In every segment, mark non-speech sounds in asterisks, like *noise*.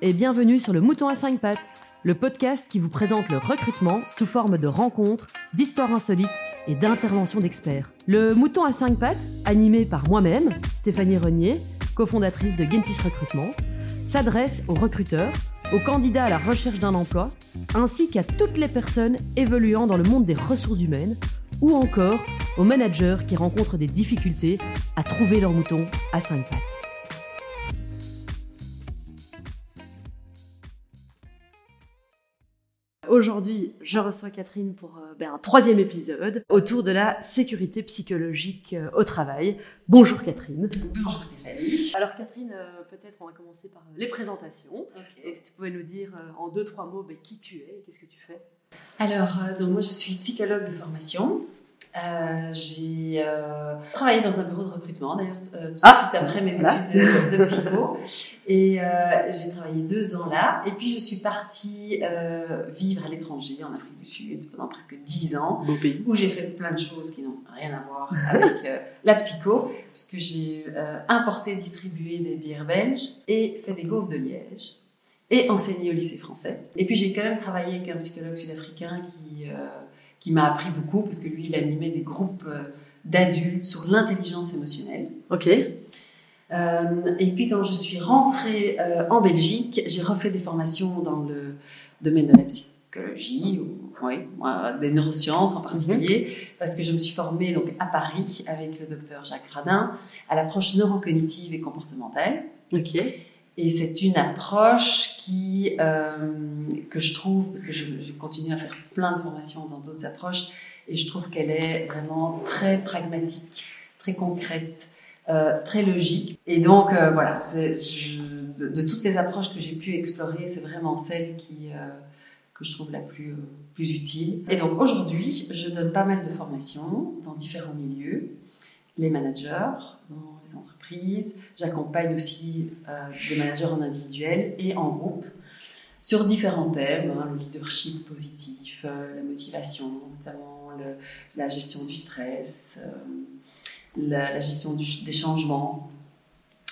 Et bienvenue sur le Mouton à 5 pattes, le podcast qui vous présente le recrutement sous forme de rencontres, d'histoires insolites et d'interventions d'experts. Le Mouton à 5 pattes, animé par moi-même, Stéphanie Renier, cofondatrice de Gentis Recrutement, s'adresse aux recruteurs, aux candidats à la recherche d'un emploi, ainsi qu'à toutes les personnes évoluant dans le monde des ressources humaines, ou encore aux managers qui rencontrent des difficultés à trouver leur mouton à 5 pattes. Aujourd'hui, je reçois Catherine pour euh, ben, un troisième épisode autour de la sécurité psychologique euh, au travail. Bonjour Catherine. Bonjour Stéphanie. Alors Catherine, euh, peut-être on va commencer par les présentations. si tu pouvais nous dire en deux, trois mots ben, qui tu es et qu'est-ce que tu fais? Alors, donc moi je suis psychologue de formation. Euh, j'ai euh, travaillé dans un bureau de recrutement, d'ailleurs, euh, tout Ah, suite après mes voilà. études de, de psycho. Et j'ai travaillé deux ans là. Et puis, je suis partie vivre à l'étranger, en Afrique du Sud, pendant presque dix ans, Beau pays. où j'ai fait plein de choses qui n'ont rien à voir avec la psycho, puisque j'ai euh, importé, distribué des bières belges et fait des gaufres de Liège et enseigné au lycée français. Et puis j'ai quand même travaillé avec un psychologue sud-africain qui, qui m'a appris beaucoup, parce que lui, il animait des groupes euh, d'adultes sur l'intelligence émotionnelle. Ok. Euh, et puis quand je suis rentrée euh, en Belgique, j'ai refait des formations dans le domaine de la psychologie, ou oui, des neurosciences en particulier, parce que je me suis formée donc à Paris avec le docteur Jacques Radin à l'approche neurocognitive et comportementale. Ok. Et c'est une approche qui, euh, que je trouve, parce que je, continue à faire plein de formations dans d'autres approches, et je trouve qu'elle est vraiment très pragmatique, très concrète, euh, très logique. Et donc, euh, voilà, je- de, de toutes les approches que j'ai pu explorer, c'est vraiment celle qui, euh, que je trouve la plus, euh, plus utile. Et donc, aujourd'hui, je donne pas mal de formations dans différents milieux, les managers, dans les entreprises, J'accompagne aussi euh, des managers en individuel et en groupe sur différents thèmes, hein, le leadership positif, euh, la motivation, notamment la gestion du stress, euh, la, gestion des changements.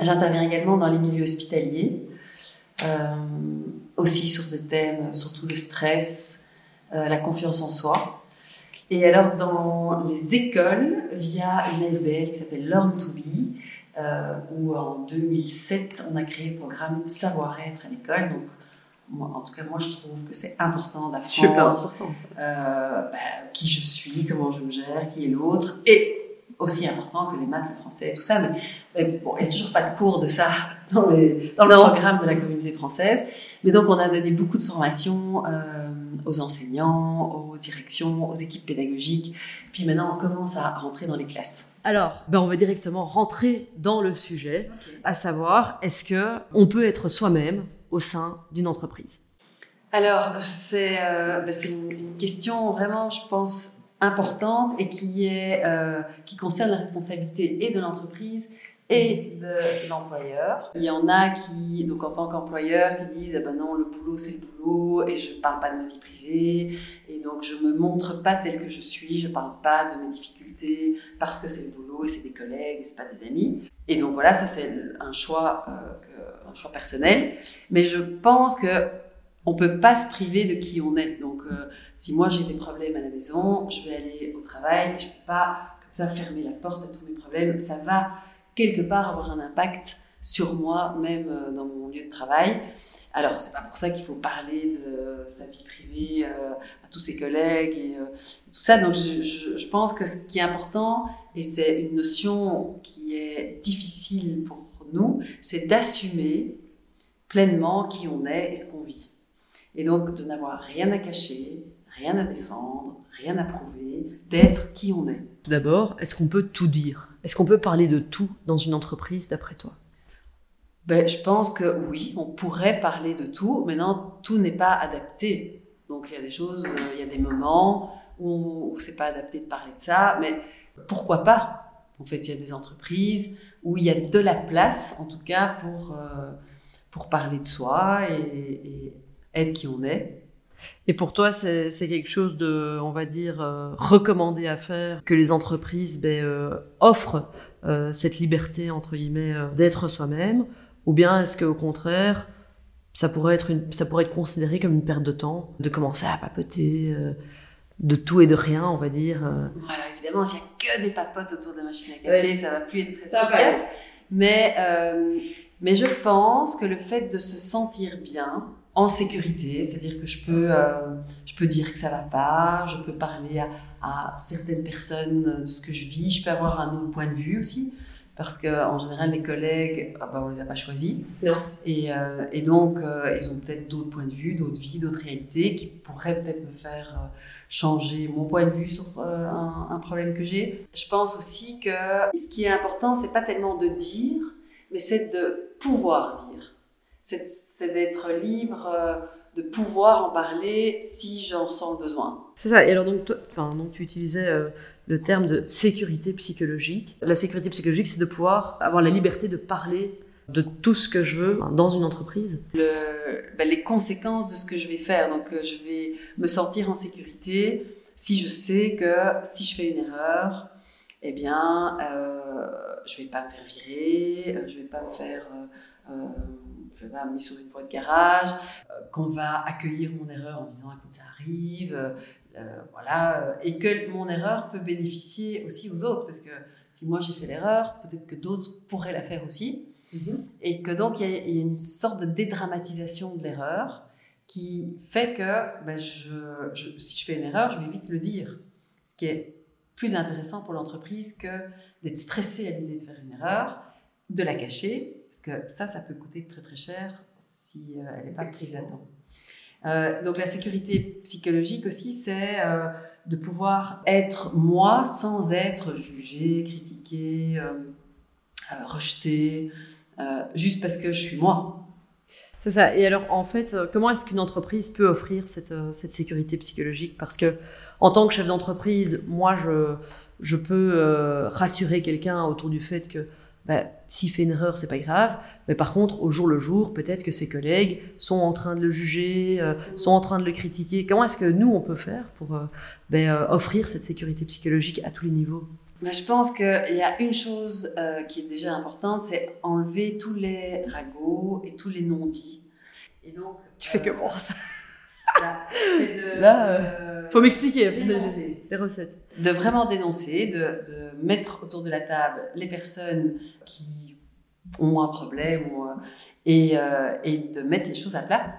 J'interviens également dans les milieux hospitaliers, aussi sur des thèmes, surtout le stress, la confiance en soi. Et alors dans les écoles, via une ASBL qui s'appelle Learn to Be, euh, où en 2007, on a créé le programme Savoir-être à l'école. Donc, moi, en tout cas, moi, je trouve que c'est important Super d'apprendre important. euh, bah, qui je suis, comment je me gère, qui est l'autre, et aussi important que les maths, le français et tout ça. Mais, mais bon, il n'y a toujours pas de cours de ça *laughs* dans, les- dans le programme de la communauté française. Mais donc, on a donné beaucoup de formations euh, aux enseignants, aux directions, aux équipes pédagogiques. Puis maintenant, on commence à rentrer dans les classes. Alors, ben on va directement rentrer dans le sujet, à savoir, est-ce que on peut être soi-même au sein d'une entreprise? Alors, c'est euh, une, une question vraiment, je pense, importante et qui, est, euh, qui concerne la responsabilité et de l'entreprise et de l'employeur. Il y en a qui, donc en tant qu'employeur, qui disent ah ben non, le boulot c'est le boulot et je ne parle pas de ma vie privée et donc je me montre pas telle que je suis, je parle pas de mes difficultés parce que c'est le boulot et c'est des collègues et c'est pas des amis. Et donc voilà, ça c'est un choix, euh, un choix personnel. Mais je pense que on peut pas se priver de qui on est. Donc, euh, si moi j'ai des problèmes à la maison, je vais aller au travail, je peux pas comme ça fermer la porte à tous mes problèmes. Ça va quelque part avoir un impact sur moi, même euh, dans mon lieu de travail. Alors, c'est pas pour ça qu'il faut parler de sa vie privée euh, à tous ses collègues et euh, tout ça. Donc, je, je- je pense que ce qui est important, et c'est une notion qui est difficile pour nous, c'est d'assumer pleinement qui on est et ce qu'on vit. Et donc de n'avoir rien à cacher, rien à défendre, rien à prouver, d'être qui on est. Tout d'abord, est-ce qu'on peut tout dire? Est-ce qu'on peut parler de tout dans une entreprise, d'après toi? Ben, je pense que oui, on pourrait parler de tout. Maintenant, tout n'est pas adapté. Donc il y a des choses, euh, il y a des moments où, où c'est pas adapté de parler de ça, mais pourquoi pas? En fait, il y a des entreprises où il y a de la place, en tout cas, pour, euh, pour parler de soi et, et être qui on est. Et pour toi, c'est quelque chose de, on va dire, euh, recommandé à faire, que les entreprises ben, euh, offrent euh, cette liberté, entre guillemets, d'être soi-même Ou bien est-ce qu'au contraire, ça pourrait être une, ça pourrait être considéré comme une perte de temps de commencer à papoter de tout et de rien, on va dire. Voilà, évidemment, s'il n'y a que des papotes autour de la machine à café, ça va plus être très efficace. Mais, mais je pense que le fait de se sentir bien, en sécurité, c'est-à-dire que je peux, euh, je peux dire que ça va pas, je peux parler à, à certaines personnes de ce que je vis, je peux avoir un autre point de vue aussi, parce qu'en général, les collègues, ah bah, on les a pas choisis. Non. Et, euh, et donc, euh, ils ont peut-être d'autres points de vue, d'autres vies, d'autres réalités qui pourraient peut-être me faire changer mon point de vue sur un, un problème que j'ai. Je pense aussi que ce qui est important, c'est pas tellement de dire, mais c'est de pouvoir dire. C'est d'être libre euh, de pouvoir en parler si j'en ressens le besoin. C'est ça. Et alors donc, toi, enfin, donc tu utilisais euh, le terme de sécurité psychologique. La sécurité psychologique, c'est de pouvoir avoir la liberté de parler de tout ce que je veux dans une entreprise. Le, ben, les conséquences de ce que je vais faire. Donc, euh, je vais me sentir en sécurité si je sais que si je fais une erreur, eh bien, euh, je vais pas me faire virer, je vais pas me faire, je vais mettre sur une voie de garage, euh, qu'on va accueillir mon erreur en disant écoute ça arrive, euh, voilà, euh, et que mon erreur peut bénéficier aussi aux autres parce que si moi j'ai fait l'erreur, peut-être que d'autres pourraient la faire aussi. Et que donc, il y, a- il y a une sorte de dédramatisation de l'erreur qui fait que ben, je, je- si je fais une erreur, je vais vite le dire. Ce qui est plus intéressant pour l'entreprise que d'être stressé à l'idée de faire une erreur, de la cacher, parce que ça, ça peut coûter très très cher si euh, elle n'est pas prise à temps. Euh, donc la sécurité psychologique aussi, c'est euh, de pouvoir être moi sans être jugé, critiqué, rejeté, juste parce que je suis moi. C'est ça. Et alors, en fait, comment est-ce qu'une entreprise peut offrir cette, cette sécurité psychologique? Parce que, en tant que chef d'entreprise, moi, je, je peux rassurer quelqu'un autour du fait que bah, s'il fait une erreur, c'est pas grave. Mais par contre, au jour le jour, peut-être que ses collègues sont en train de le juger, euh, sont en train de le critiquer. Comment est-ce que nous, on peut faire pour euh, ben, euh, offrir cette sécurité psychologique à tous les niveaux? Mais je pense qu'il y a une chose qui est déjà importante, c'est enlever tous les ragots et tous les non-dits. Et donc, Tu fais euh, comment ça là, de, Là, de- Faut m'expliquer les recettes. de vraiment dénoncer, de, de mettre autour de la table les personnes qui ont un problème ou, euh, et, euh, et de mettre les choses à plat.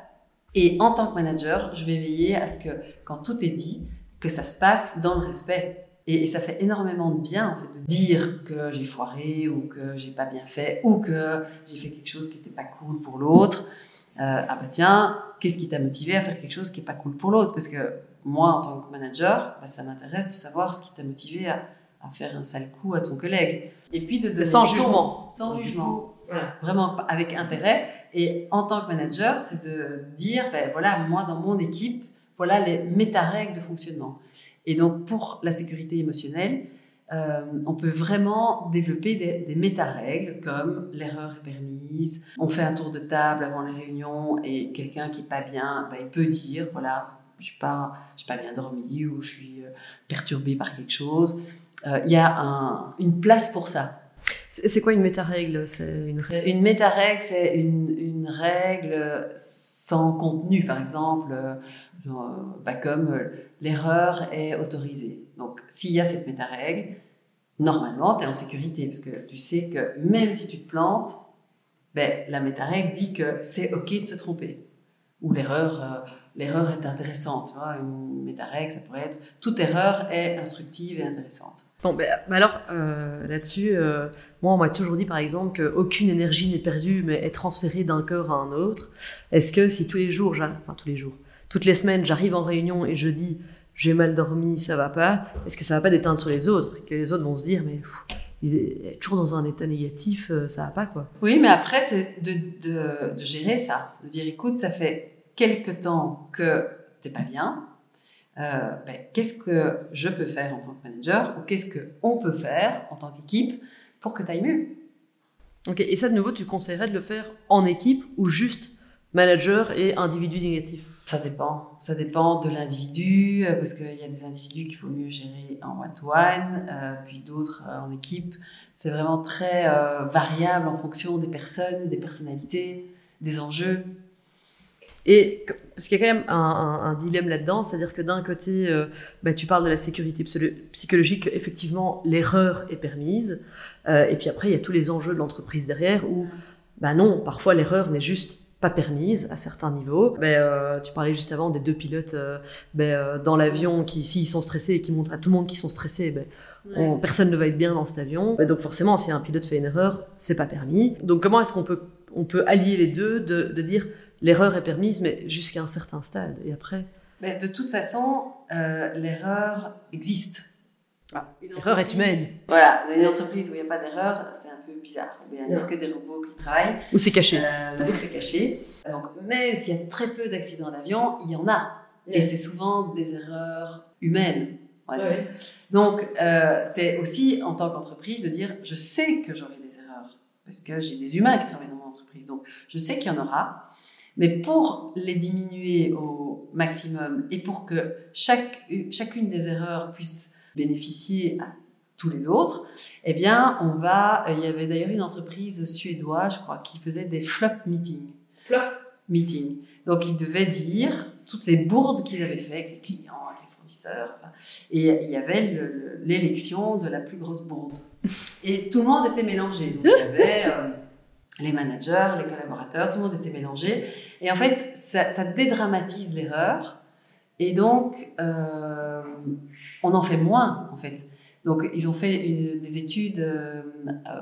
Et en tant que manager, je vais veiller à ce que quand tout est dit, que ça se passe dans le respect. Et, et ça fait énormément de bien en fait de dire que j'ai foiré ou que j'ai pas bien fait ou que j'ai fait quelque chose qui n'était pas cool pour l'autre. Euh, ah bah tiens, qu'est-ce qui t'a motivé à faire quelque chose qui n'est pas cool pour l'autre? Parce que moi, en tant que manager, bah, ça m'intéresse de savoir ce qui t'a motivé à, à faire un sale coup à ton collègue. Et puis de donner sans jugement. Sans jugement. Voilà. Vraiment avec intérêt. Et en tant que manager, c'est de dire, ben voilà, moi dans mon équipe, voilà les méta-règles de fonctionnement. Et donc pour la sécurité émotionnelle, euh, on peut vraiment développer des, des méta-règles comme l'erreur est permise, on fait un tour de table avant les réunions et quelqu'un qui n'est pas bien, ben, il peut dire, voilà, je suis pas, je suis pas bien dormi ou je suis euh, perturbé par quelque chose. Euh, Il y a un- une place pour ça. C'est quoi une méta-règle? C'est une règle Une méta-règle, c'est une, une règle sans contenu, par exemple, euh, euh, bah, comme euh, l'erreur est autorisée. Donc, s'il y a cette méta-règle, normalement, tu es en sécurité, parce que tu sais que même si tu te plantes, ben, la méta-règle dit que c'est OK de se tromper. Ou l'erreur l'erreur est intéressante. Tu vois, une méta-règle, ça pourrait être toute erreur est instructive et intéressante. Bon, ben, alors, euh, là-dessus, euh, moi, on m'a toujours dit, par exemple, qu'aucune énergie n'est perdue, mais est transférée d'un corps à un autre. Est-ce que si tous les jours, enfin tous les jours, toutes les semaines, j'arrive en réunion et je dis j'ai mal dormi, ça va pas, est-ce que ça va pas déteindre sur les autres? Que les autres vont se dire mais pff, il est toujours dans un état négatif, euh, ça va pas quoi. Oui, mais après, c'est de, de, de gérer ça. De dire, écoute, ça fait quelque temps que t'es pas bien. Euh, ben, qu'est-ce que je peux faire en tant que manager ou qu'est-ce qu'on peut faire en tant qu'équipe pour que tu ailles mieux? Ok, et ça de nouveau, tu conseillerais de le faire en équipe ou juste manager et individu négatif? Ça dépend. Ça dépend de l'individu, euh, parce qu'il y a des individus qu'il faut mieux gérer en one-to-one, euh, puis d'autres euh, en équipe. C'est vraiment très variable en fonction des personnes, des personnalités, des enjeux. Et parce qu'il y a quand même un, dilemme là-dedans, c'est-à-dire que d'un côté, euh, bah, tu parles de la sécurité psychologique, effectivement, l'erreur est permise, euh, et puis après, il y a tous les enjeux de l'entreprise derrière où, bah non, parfois l'erreur n'est juste pas permise à certains niveaux. Mais, euh, tu parlais juste avant des deux pilotes ben, dans l'avion qui, s'ils sont stressés et qui montrent à tout le monde qu'ils sont stressés, ben, personne ne va être bien dans cet avion. donc forcément, si un pilote fait une erreur, c'est pas permis. Donc comment est-ce qu'on peut, on peut allier les deux, de, de dire l'erreur est permise, mais jusqu'à un certain stade. Et après mais De toute façon, euh, l'erreur existe. Ah, l'erreur est humaine. Voilà, dans une entreprise où il n'y a pas d'erreur, c'est un peu bizarre. Il n'y a que des robots qui travaillent. Ou c'est caché. Euh, ou c'est caché. Donc, même s'il y a très peu d'accidents d'avion, il y en a. Et c'est souvent des erreurs humaines. Donc, euh, c'est aussi en tant qu'entreprise de dire je sais que j'aurai des erreurs. Parce que j'ai des humains qui travaillent dans mon entreprise. Donc, je sais qu'il y en aura. Mais pour les diminuer au maximum et pour que chaque, chacune des erreurs puisse bénéficier à tous les autres, eh bien, on va. Il y avait d'ailleurs une entreprise suédoise, je crois, qui faisait des flop meetings. Flop meetings. Donc, ils devaient dire toutes les bourdes qu'ils avaient fait avec les clients, avec les fournisseurs. Et il y avait l'élection de la plus grosse bourde. Et tout le monde était mélangé. Donc, il y avait. Euh, les managers, les collaborateurs, tout le monde était mélangé. Et en fait, ça, dédramatise l'erreur. Et donc, euh, on en fait moins, en fait. Donc, ils ont fait des études euh,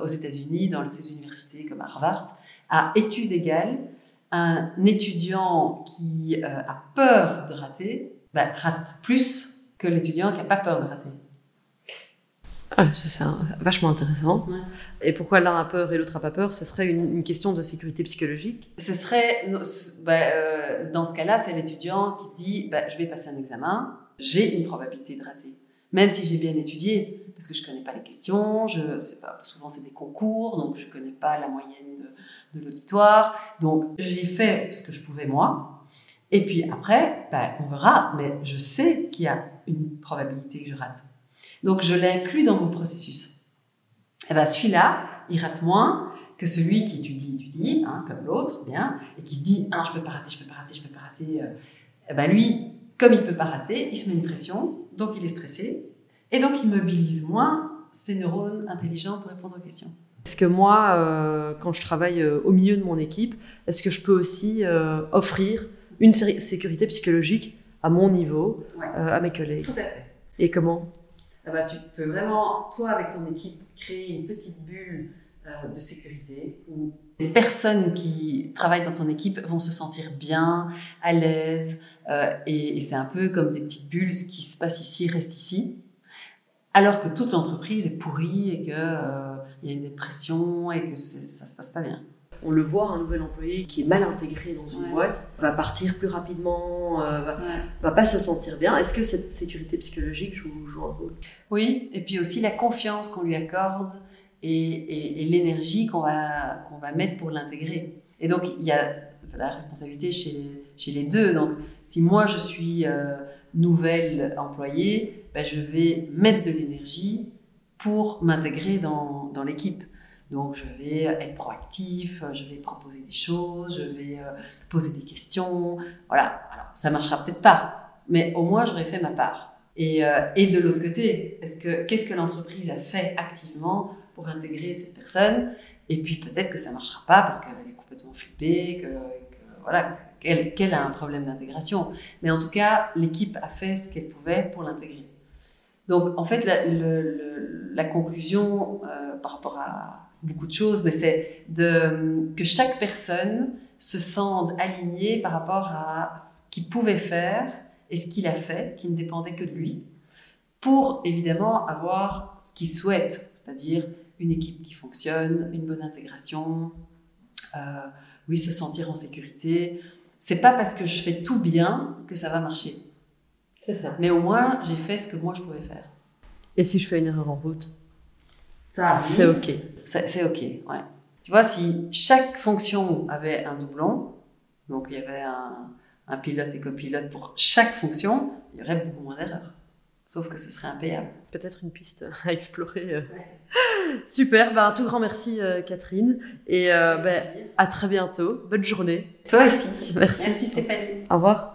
aux États-Unis, dans ces universités comme Harvard, à études égales. Un étudiant qui euh, a peur de rater bah, rate plus que l'étudiant qui n'a pas peur de rater. Ah, ça c'est vachement intéressant. Et pourquoi l'un a peur et l'autre a pas peur? Ce serait une, question de sécurité psychologique Ce serait, bah, euh, dans ce cas-là, c'est l'étudiant qui se dit bah, je vais passer un examen, j'ai une probabilité de rater. Même si j'ai bien étudié, parce que je connais pas les questions, je, pas, souvent c'est des concours, donc je connais pas la moyenne de, de l'auditoire. Donc j'ai fait ce que je pouvais moi. Et puis après, bah, on verra, mais je sais qu'il y a une probabilité que je rate. Donc je l'inclus dans mon processus. Et eh ben celui-là, il rate moins que celui qui étudie, étudie, hein, comme l'autre, bien, et qui se dit ah je peux pas rater, je peux pas rater, je peux pas rater. Euh. Eh ben lui, comme il peut pas rater, il se met une pression, donc il est stressé, et donc il mobilise moins ses neurones intelligents pour répondre aux questions. Est-ce que moi, euh, quand je travaille euh, au milieu de mon équipe, est-ce que je peux aussi offrir une sécurité psychologique à mon niveau, à mes collègues? Tout à fait. Et comment? Bah, tu peux vraiment, toi avec ton équipe, créer une petite bulle euh, de sécurité où les personnes qui travaillent dans ton équipe vont se sentir bien, à l'aise, euh, et, c'est un peu comme des petites bulles, ce qui se passe ici reste ici. Alors que toute l'entreprise est pourrie et qu'il euh, y a une dépression et que ça se passe pas bien on le voit, un nouvel employé qui est mal intégré dans une boîte va partir plus rapidement, euh, va, va, pas se sentir bien. Est-ce que cette sécurité psychologique joue, un rôle? Oui, et puis aussi la confiance qu'on lui accorde et, l'énergie qu'on va, qu'on va mettre pour l'intégrer. Et donc, il y a la responsabilité chez, chez les deux. Donc, si moi je suis euh, nouvelle employée, ben, je vais mettre de l'énergie pour m'intégrer dans, dans l'équipe. Donc, je vais être proactif, je vais proposer des choses, je vais euh, poser des questions. Voilà. Alors, ça marchera peut-être pas, mais au moins, j'aurais fait ma part. Et, euh, et de l'autre côté, est-ce que, qu'est-ce que l'entreprise a fait activement pour intégrer cette personne? Et puis, peut-être que ça marchera pas parce qu'elle est complètement flippée, que, voilà, qu'elle, a un problème d'intégration. Mais en tout cas, l'équipe a fait ce qu'elle pouvait pour l'intégrer. Donc, en fait, la, conclusion euh, par rapport à, beaucoup de choses, mais c'est de, que chaque personne se sente alignée par rapport à ce qu'il pouvait faire et ce qu'il a fait, qui ne dépendait que de lui, pour évidemment avoir ce qu'il souhaite, c'est-à-dire une équipe qui fonctionne, une bonne intégration, euh, oui, se sentir en sécurité. C'est pas parce que je fais tout bien que ça va marcher. C'est ça. Mais au moins, j'ai fait ce que moi je pouvais faire. Et si je fais une erreur en route? Ça, c'est ok. C'est OK, ouais. Tu vois, si chaque fonction avait un doublon, donc il y avait un, pilote et copilote pour chaque fonction, il y aurait beaucoup moins d'erreurs. Sauf que ce serait impayable. Peut-être une piste à explorer. *laughs* Super, bah, un tout grand merci Catherine. Et bah, à très bientôt. Bonne journée. Toi aussi. *laughs* Merci. Merci Stéphanie. Au revoir.